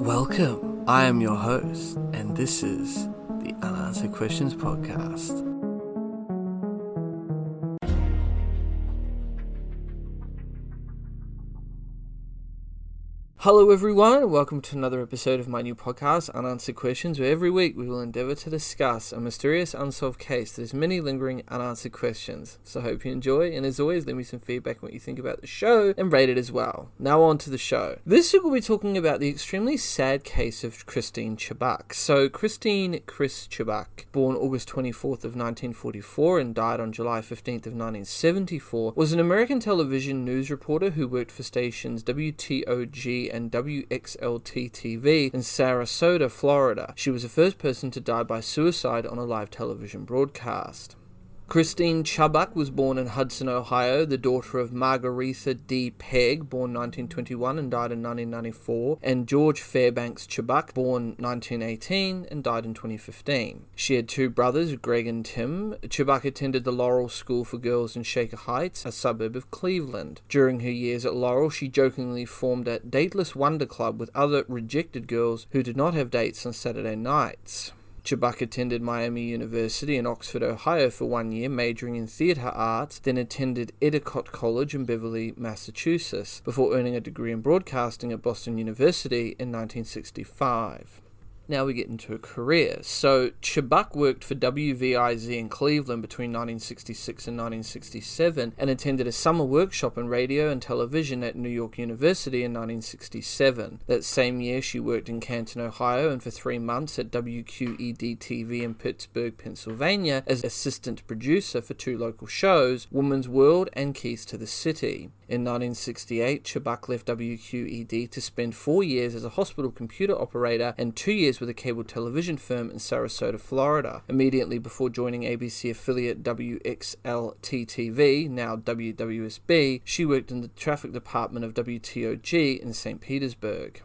Welcome. I am your host, and this is the Unanswered Questions Podcast. Hello, everyone, and welcome to another episode of my new podcast, Unanswered Questions, where every week we will endeavor to discuss a mysterious unsolved case that has many lingering unanswered questions. So I hope you enjoy, and as always, leave me some feedback on what you think about the show and rate it as well. Now, on to the show. This week we'll be talking about the extremely sad case of Christine Chubbuck. So, Christine Chris Chubbuck, born August 24th of 1944 and died on July 15th of 1974, was an American television news reporter who worked for stations WTOG and WXLT TV in Sarasota, Florida. She was the first person to die by suicide on a live television broadcast. Christine Chubbuck was born in Hudson, Ohio, the daughter of Margaretha D. Pegg, born 1921 and died in 1994, and George Fairbanks Chubbuck, born 1918 and died in 2015. She had two brothers, Greg and Tim. Chubbuck attended the Laurel School for Girls in Shaker Heights, a suburb of Cleveland. During her years at Laurel, she jokingly formed a dateless wonder club with other rejected girls who did not have dates on Saturday nights. Chubbuck attended Miami University in Oxford, Ohio for one year, majoring in theatre arts, then attended Endicott College in Beverly, Massachusetts, before earning a degree in broadcasting at Boston University in 1965 now we get into a career. So Chubbuck worked for WVIZ in Cleveland between 1966 and 1967 and attended a summer workshop in radio and television at New York University in 1967. That same year, she worked in Canton, Ohio, and for three months at WQED TV in Pittsburgh, Pennsylvania, as assistant producer for two local shows, Woman's World and Keys to the City. In 1968, Chubbuck left WQED to spend four years as a hospital computer operator and two years with a cable television firm in Sarasota, Florida. Immediately before joining ABC affiliate WXLT-TV, now WWSB, she worked in the traffic department of WTOG in St. Petersburg.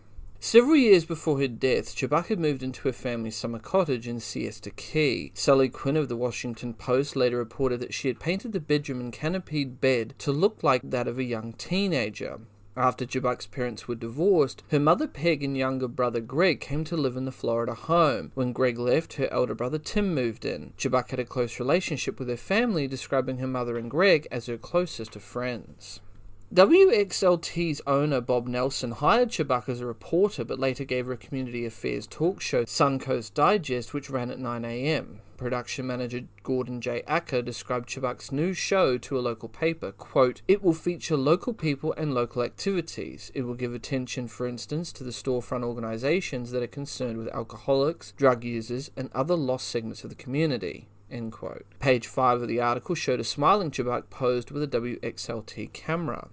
Several years before her death, Chubbuck had moved into her family's summer cottage in Siesta Key. Sally Quinn of the Washington Post later reported that she had painted the bedroom and canopied bed to look like that of a young teenager. After Chubbuck's parents were divorced, her mother Peg and younger brother Greg came to live in the Florida home. When Greg left, her elder brother Tim moved in. Chubbuck had a close relationship with her family, describing her mother and Greg as her closest of friends. WXLT's owner Bob Nelson hired Chubbuck as a reporter, but later gave her a community affairs talk show, Suncoast Digest, which ran at 9 a.m. Production manager Gordon J. Acker described Chubbuck's new show to a local paper. Quote, It will feature local people and local activities. It will give attention, for instance, to the storefront organizations that are concerned with alcoholics, drug users, and other lost segments of the community. End quote. Page 5 of the article showed a smiling Chubbuck posed with a WXLT camera.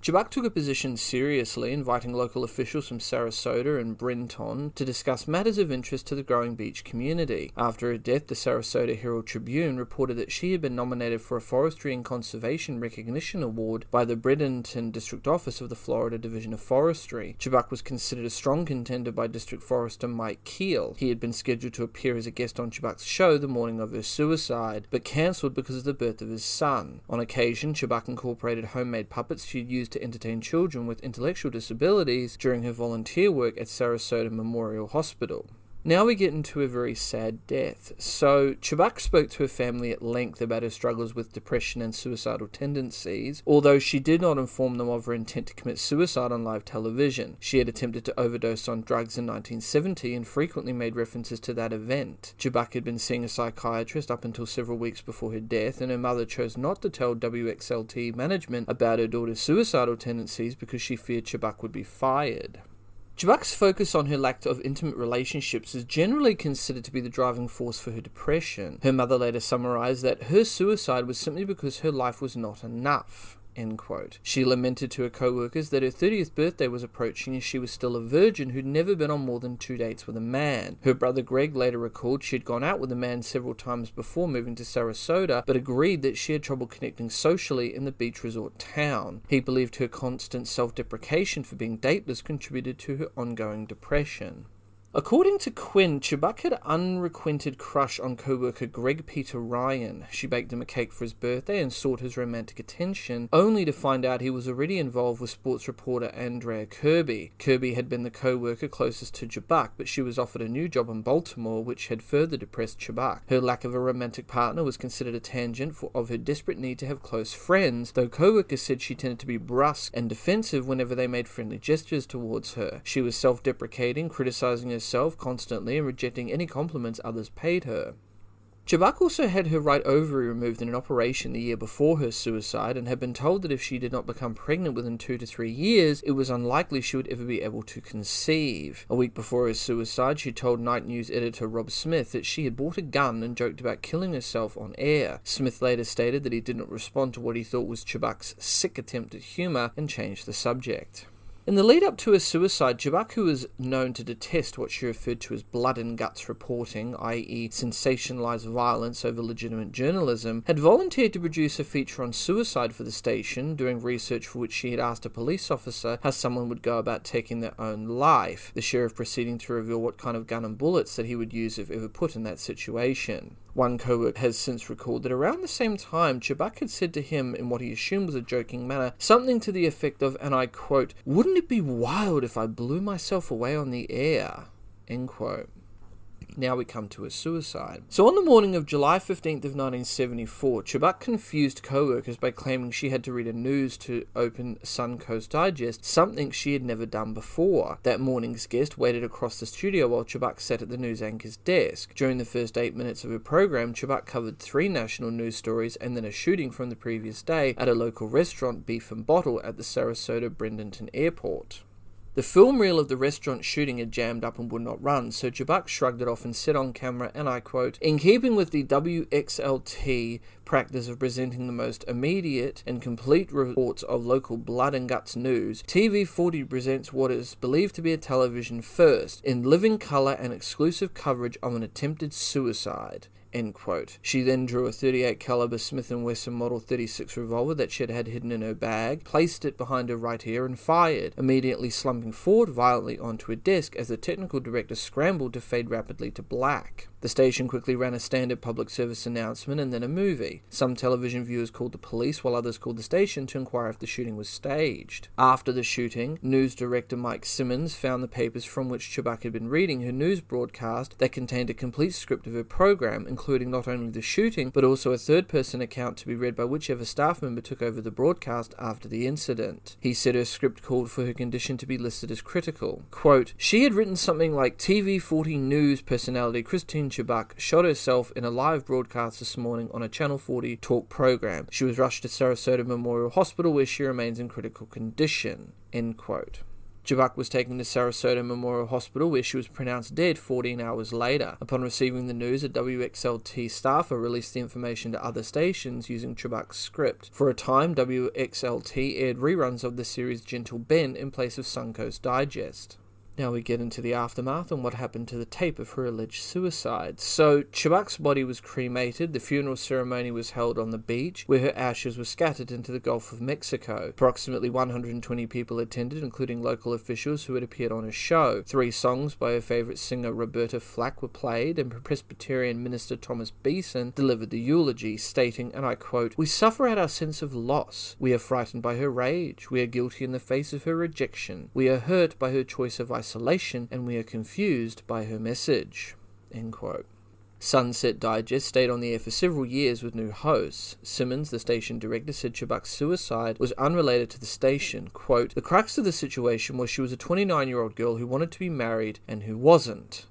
Chubbuck took a position seriously, inviting local officials from Sarasota and Bradenton to discuss matters of interest to the growing beach community. After her death, the Sarasota Herald Tribune reported that she had been nominated for a Forestry and Conservation Recognition Award by the Bradenton District Office of the Florida Division of Forestry. Chubbuck was considered a strong contender by District Forester Mike Keel. He had been scheduled to appear as a guest on Chubbuck's show the morning of her suicide, but cancelled because of the birth of his son. On occasion, Chubbuck incorporated homemade puppets she had used to entertain children with intellectual disabilities during her volunteer work at Sarasota Memorial Hospital. Now we get into a very sad death. So, Chubbuck spoke to her family at length about her struggles with depression and suicidal tendencies, although she did not inform them of her intent to commit suicide on live television. She had attempted to overdose on drugs in 1970 and frequently made references to that event. Chubbuck had been seeing a psychiatrist up until several weeks before her death, and her mother chose not to tell WXLT management about her daughter's suicidal tendencies because she feared Chubbuck would be fired. Chubbuck's focus on her lack of intimate relationships is generally considered to be the driving force for her depression. Her mother later summarized that her suicide was simply because her life was not enough. End quote. She lamented to her co-workers that her 30th birthday was approaching as she was still a virgin who'd never been on more than two dates with a man. Her brother Greg later recalled she had gone out with a man several times before moving to Sarasota, but agreed that she had trouble connecting socially in the beach resort town. He believed her constant self-deprecation for being dateless contributed to her ongoing depression. According to Quinn, Chubbuck had unrequited crush on co-worker Greg Peter Ryan. She baked him a cake for his birthday and sought his romantic attention, only to find out he was already involved with sports reporter Andrea Kirby. Kirby had been the co-worker closest to Chubbuck, but she was offered a new job in Baltimore, which had further depressed Chubbuck. Her lack of a romantic partner was considered a tangent for, of her desperate need to have close friends, though co-workers said she tended to be brusque and defensive whenever they made friendly gestures towards her. She was self-deprecating, criticizing herself constantly and rejecting any compliments others paid her. Chubbuck also had her right ovary removed in an operation the year before her suicide and had been told that if she did not become pregnant within two to three years, it was unlikely she would ever be able to conceive. A week before her suicide, she told Night News editor Rob Smith that she had bought a gun and joked about killing herself on air. Smith later stated that he did not respond to what he thought was Chubbuck's sick attempt at humour and changed the subject. In the lead up to her suicide, who was known to detest what she referred to as blood and guts reporting, i.e., sensationalized violence over legitimate journalism, had volunteered to produce a feature on suicide for the station, doing research for which she had asked a police officer how someone would go about taking their own life, the sheriff proceeding to reveal what kind of gun and bullets that he would use if ever put in that situation. One co-worker has since recalled that around the same time, Chubbuck had said to him, in what he assumed was a joking manner, something to the effect of, and I quote, Wouldn't it be wild if I blew myself away on the air? End quote. Now we come to his suicide. So on the morning of July 15th of 1974, Chubbuck confused co-workers by claiming she had to read a news to open Suncoast Digest, something she had never done before. That morning's guest waited across the studio while Chubbuck sat at the news anchor's desk. During the first eight minutes of her program, Chubbuck covered three national news stories and then a shooting from the previous day at a local restaurant, Beef and Bottle, at the Sarasota Bradenton Airport. The film reel of the restaurant shooting had jammed up and would not run, so Chubbuck shrugged it off and said on camera, and I quote, In keeping with the WXLT practice of presenting the most immediate and complete reports of local blood and guts news, TV40 presents what is believed to be a television first, in living colour and exclusive coverage of an attempted suicide. End quote. She then drew a 38 caliber Smith & Wesson Model 36 revolver that she had had hidden in her bag, placed it behind her right ear, and fired, immediately slumping forward violently onto a desk as the technical director scrambled to fade rapidly to black. The station quickly ran a standard public service announcement and then a movie. Some television viewers called the police, while others called the station to inquire if the shooting was staged. After the shooting, news director Mike Simmons found the papers from which Chubbuck had been reading her news broadcast that contained a complete script of her program, including not only the shooting, but also a third person account to be read by whichever staff member took over the broadcast after the incident. He said her script called for her condition to be listed as critical. Quote, She had written something like TV 40 News personality Christine Chubbuck shot herself in a live broadcast this morning on a Channel 40 talk program. She was rushed to Sarasota Memorial Hospital where she remains in critical condition. End quote. Chubbuck was taken to Sarasota Memorial Hospital where she was pronounced dead 14 hours later. Upon receiving the news, a WXLT staffer released the information to other stations using Chubbuck's script. For a time, WXLT aired reruns of the series Gentle Ben in place of Suncoast Digest. Now we get into the aftermath and what happened to the tape of her alleged suicide. So, Chubbuck's body was cremated, the funeral ceremony was held on the beach, where her ashes were scattered into the Gulf of Mexico. Approximately 120 people attended, including local officials who had appeared on a show. Three songs by her favourite singer Roberta Flack were played, and Presbyterian minister Thomas Beeson delivered the eulogy, stating, and I quote, We suffer at our sense of loss. We are frightened by her rage. We are guilty in the face of her rejection. We are hurt by her choice of isolation isolation and we are confused by her message. Suncoast Digest stayed on the air for several years with new hosts. Simmons, the station director, said Chubbuck's suicide was unrelated to the station. Quote, The crux of the situation was she was a 29 year old girl who wanted to be married and who wasn't.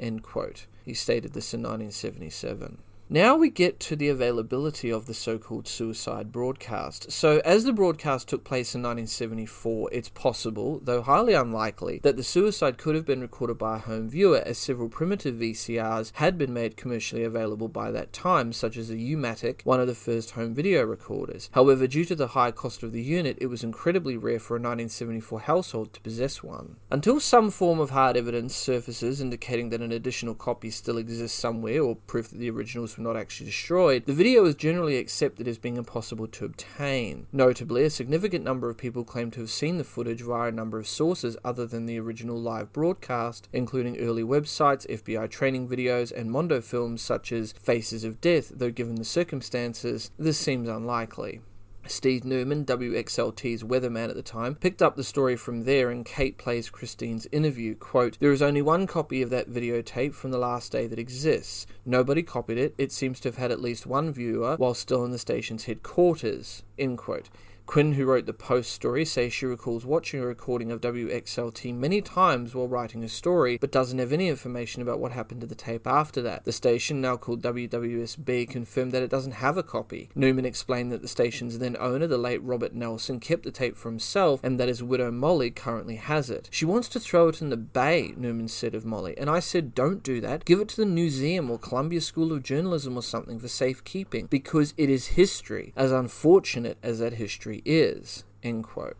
End quote. He stated this in 1977. Now we get to the availability of the so called suicide broadcast. So, as the broadcast took place in 1974, it's possible, though highly unlikely, that the suicide could have been recorded by a home viewer, as several primitive VCRs had been made commercially available by that time, such as the U-matic, one of the first home video recorders. However, due to the high cost of the unit, it was incredibly rare for a 1974 household to possess one. Until some form of hard evidence surfaces indicating that an additional copy still exists somewhere, or proof that the originals not actually destroyed, the video is generally accepted as being impossible to obtain. Notably, a significant number of people claim to have seen the footage via a number of sources other than the original live broadcast, including early websites, FBI training videos, and Mondo films such as Faces of Death, though given the circumstances, this seems unlikely. Steve Newman, WXLT's weatherman at the time, picked up the story from there in Kate Plays Christine's interview. Quote, There is only one copy of that videotape from the last day that exists. Nobody copied it. It seems to have had at least one viewer while still in the station's headquarters. End quote. Quinn, who wrote the Post story, says she recalls watching a recording of WXLT many times while writing a story, but doesn't have any information about what happened to the tape after that. The station, now called WWSB, confirmed that it doesn't have a copy. Newman explained that the station's then owner, the late Robert Nelson, kept the tape for himself and that his widow Molly currently has it. She wants to throw it in the bay, Newman said of Molly, and I said, don't do that. Give it to the museum or Columbia School of Journalism or something for safekeeping, because it is history, as unfortunate as that history is. End quote.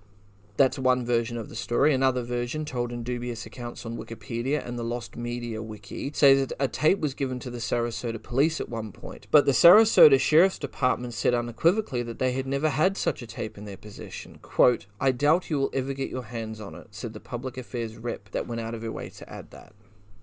That's one version of the story. Another version, told in dubious accounts on Wikipedia and the Lost Media Wiki, says that a tape was given to the Sarasota police at one point, but the Sarasota Sheriff's Department said unequivocally that they had never had such a tape in their possession. Quote, I doubt you will ever get your hands on it, said the public affairs rep that went out of her way to add that.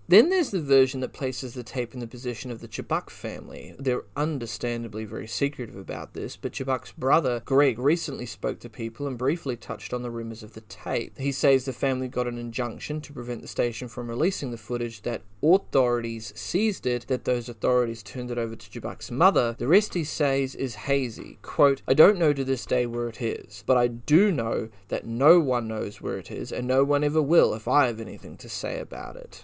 Then there's the version that places the tape in the position of the Chubbuck family. They're understandably very secretive about this, but Chubbuck's brother, Greg, recently spoke to people and briefly touched on the rumors of the tape. He says the family got an injunction to prevent the station from releasing the footage, that authorities seized it, that those authorities turned it over to Chubbuck's mother. The rest, he says, is hazy. Quote, I don't know to this day where it is, but I do know that no one knows where it is, and no one ever will if I have anything to say about it.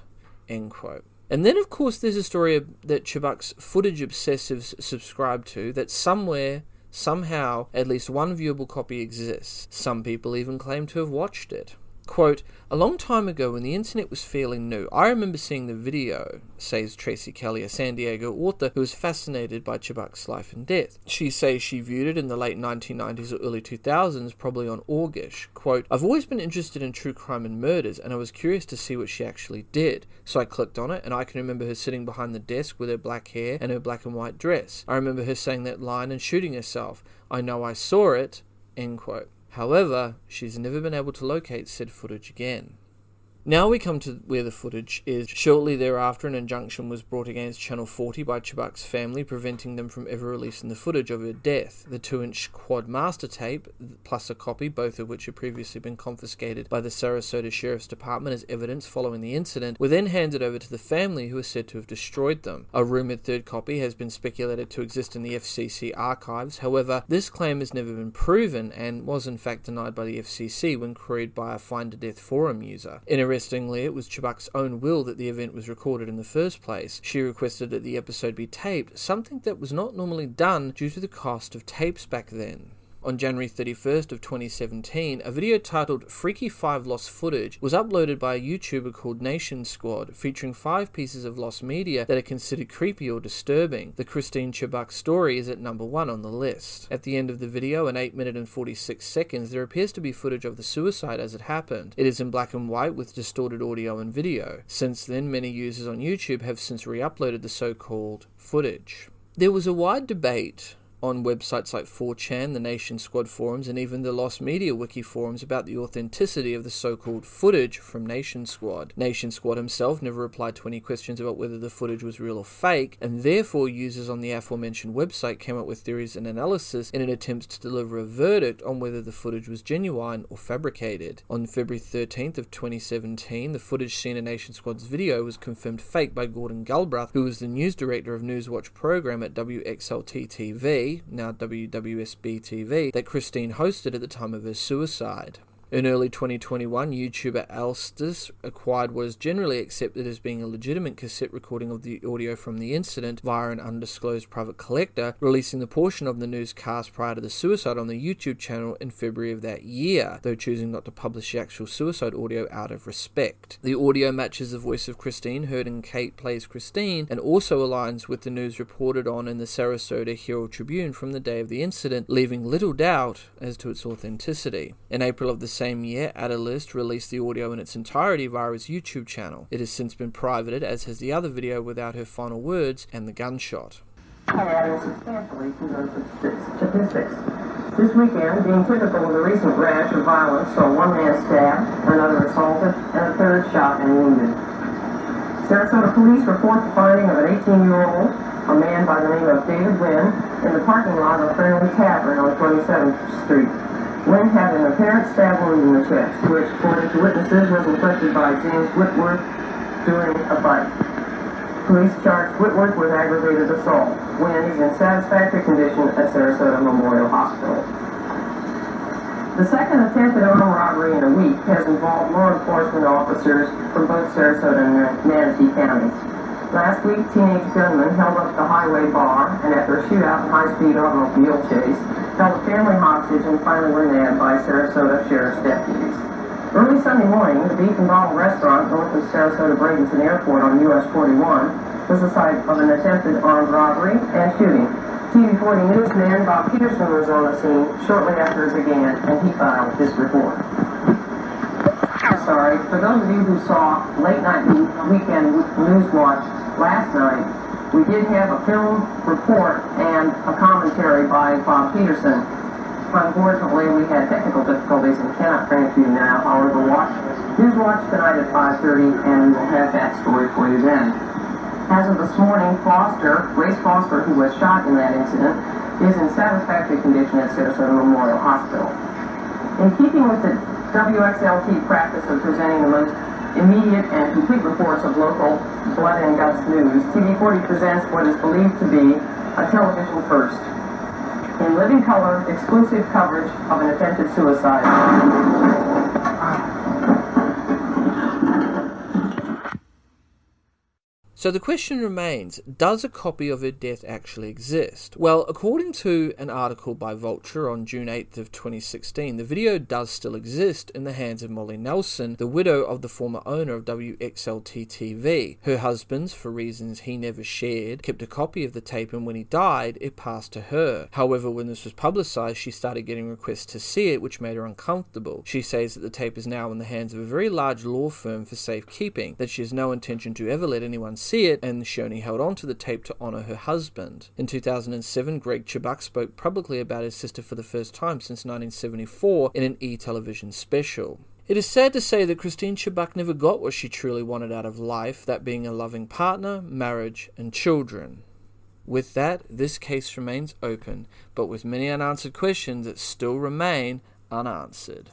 End quote. And then, of course, there's a story that Chubbuck's footage obsessives subscribe to that somewhere, somehow, at least one viewable copy exists. Some people even claim to have watched it. Quote, a long time ago when the internet was fairly new, I remember seeing the video, says Tracy Kelly, a San Diego author who was fascinated by Chubbuck's life and death. She says she viewed it in the late 1990s or early 2000s, probably on Ogrish. Quote, I've always been interested in true crime and murders, and I was curious to see what she actually did. So I clicked on it, and I can remember her sitting behind the desk with her black hair and her black and white dress. I remember her saying that line and shooting herself. I know I saw it. End quote. However, she's never been able to locate said footage again. Now we come to where the footage is. Shortly thereafter, an injunction was brought against Channel 40 by Chubbuck's family, preventing them from ever releasing the footage of her death. The 2 inch quad master tape, plus a copy, both of which had previously been confiscated by the Sarasota Sheriff's Department as evidence following the incident, were then handed over to the family, who are said to have destroyed them. A rumoured third copy has been speculated to exist in the FCC archives. However, this claim has never been proven and was in fact denied by the FCC when queried by a Find a Death forum user. In a Interestingly, it was Chubbuck's own will that the event was recorded in the first place. She requested that the episode be taped, something that was not normally done due to the cost of tapes back then. On January 31st of 2017, a video titled Freaky 5 Lost Footage was uploaded by a YouTuber called Nation Squad, featuring five pieces of lost media that are considered creepy or disturbing. The Christine Chubbuck story is at number one on the list. At the end of the video, in 8 minutes and 46 seconds, there appears to be footage of the suicide as it happened. It is in black and white with distorted audio and video. Since then, many users on YouTube have since re-uploaded the so-called footage. There was a wide debate on websites like 4chan, the Nation Squad forums, and even the Lost Media Wiki forums about the authenticity of the so called footage from Nation Squad. Nation Squad himself never replied to any questions about whether the footage was real or fake, and therefore users on the aforementioned website came up with theories and analysis in an attempt to deliver a verdict on whether the footage was genuine or fabricated. On February 13th of 2017, the footage seen in Nation Squad's video was confirmed fake by Gordon Galbraith, who was the news director of Newswatch program at WXLT TV, now WWSB TV, that Christine hosted at the time of her suicide. In early 2021, YouTuber Alstus acquired what is generally accepted as being a legitimate cassette recording of the audio from the incident via an undisclosed private collector, releasing the portion of the newscast prior to the suicide on the YouTube channel in February of that year, though choosing not to publish the actual suicide audio out of respect. The audio matches the voice of Christine heard in Kate Plays Christine and also aligns with the news reported on in the Sarasota Herald Tribune from the day of the incident, leaving little doubt as to its authenticity. In April of the same year, Adalist released the audio in its entirety via his YouTube channel. It has since been privated, as has the other video without her final words and the gunshot. substantially statistics. This weekend, being typical of the recent rash of violence, saw one man stabbed, another assaulted, and a third shot and wounded. Sarasota police report the finding of an 18-year-old, a man by the name of David Wynn, in the parking lot of a friendly tavern on 27th Street. Wynn had an apparent stab wound in the chest, which, according to witnesses, was inflicted by James Whitworth during a fight. Police charged Whitworth with aggravated assault. Wynn is in satisfactory condition at Sarasota Memorial Hospital. The second attempted armed robbery in a week has involved law enforcement officers from both Sarasota and Manatee counties. Last week, teenage gunmen held up the highway bar and after a shootout and high-speed automobile chase, held a family hostage and finally were nabbed by Sarasota Sheriff's deputies. Early Sunday morning, the Beef and Bottle restaurant north of Sarasota Bradenton Airport on US 41 was the site of an attempted armed robbery and shooting. TV 40 newsman Bob Peterson was on the scene shortly after it began, and he filed this report. Sorry, for those of you who saw late night weekend news watch last night, we did have a film report and a commentary by Bob Peterson Unfortunately, we had technical difficulties and cannot bring it to you now. However, watch News Watch tonight at 5.30 and we'll have that story for you then. As of this morning, Foster, Grace Foster, who was shot in that incident, is in satisfactory condition at Sarasota Memorial Hospital. In keeping with the WXLT practice of presenting the most immediate and complete reports of local blood and guts news, TV40 presents what is believed to be a television first in living color, exclusive coverage of an attempted suicide. So the question remains Does a copy of her death actually exist? Well, according to an article by Vulture on June 8th of 2016, the video does still exist in the hands of Molly Nelson, the widow of the former owner of WXLT TV. Her husband, for reasons he never shared, kept a copy of the tape and when he died, it passed to her. However, when this was publicized, she started getting requests to see it, which made her uncomfortable. She says that the tape is now in the hands of a very large law firm for safekeeping, that she has no intention to ever let anyone see see it, and she only held on to the tape to honour her husband. In 2007, Greg Chubbuck spoke publicly about his sister for the first time since 1974 in an E television special. It is sad to say that Christine Chubbuck never got what she truly wanted out of life, that being a loving partner, marriage, and children. With that, this case remains open, but with many unanswered questions that still remain unanswered.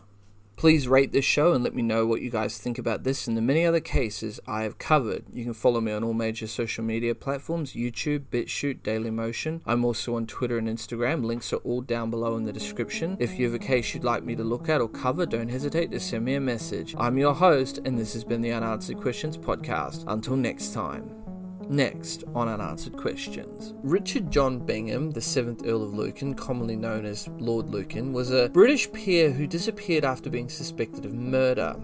Please rate this show and let me know what you guys think about this and the many other cases I have covered. You can follow me on all major social media platforms YouTube, BitChute, Dailymotion. I'm also on Twitter and Instagram. Links are all down below in the description. If you have a case you'd like me to look at or cover, don't hesitate to send me a message. I'm your host, and this has been the Unanswered Questions Podcast. Until next time. Next, on Unanswered Questions. Richard John Bingham, the 7th Earl of Lucan, commonly known as Lord Lucan, was a British peer who disappeared after being suspected of murder.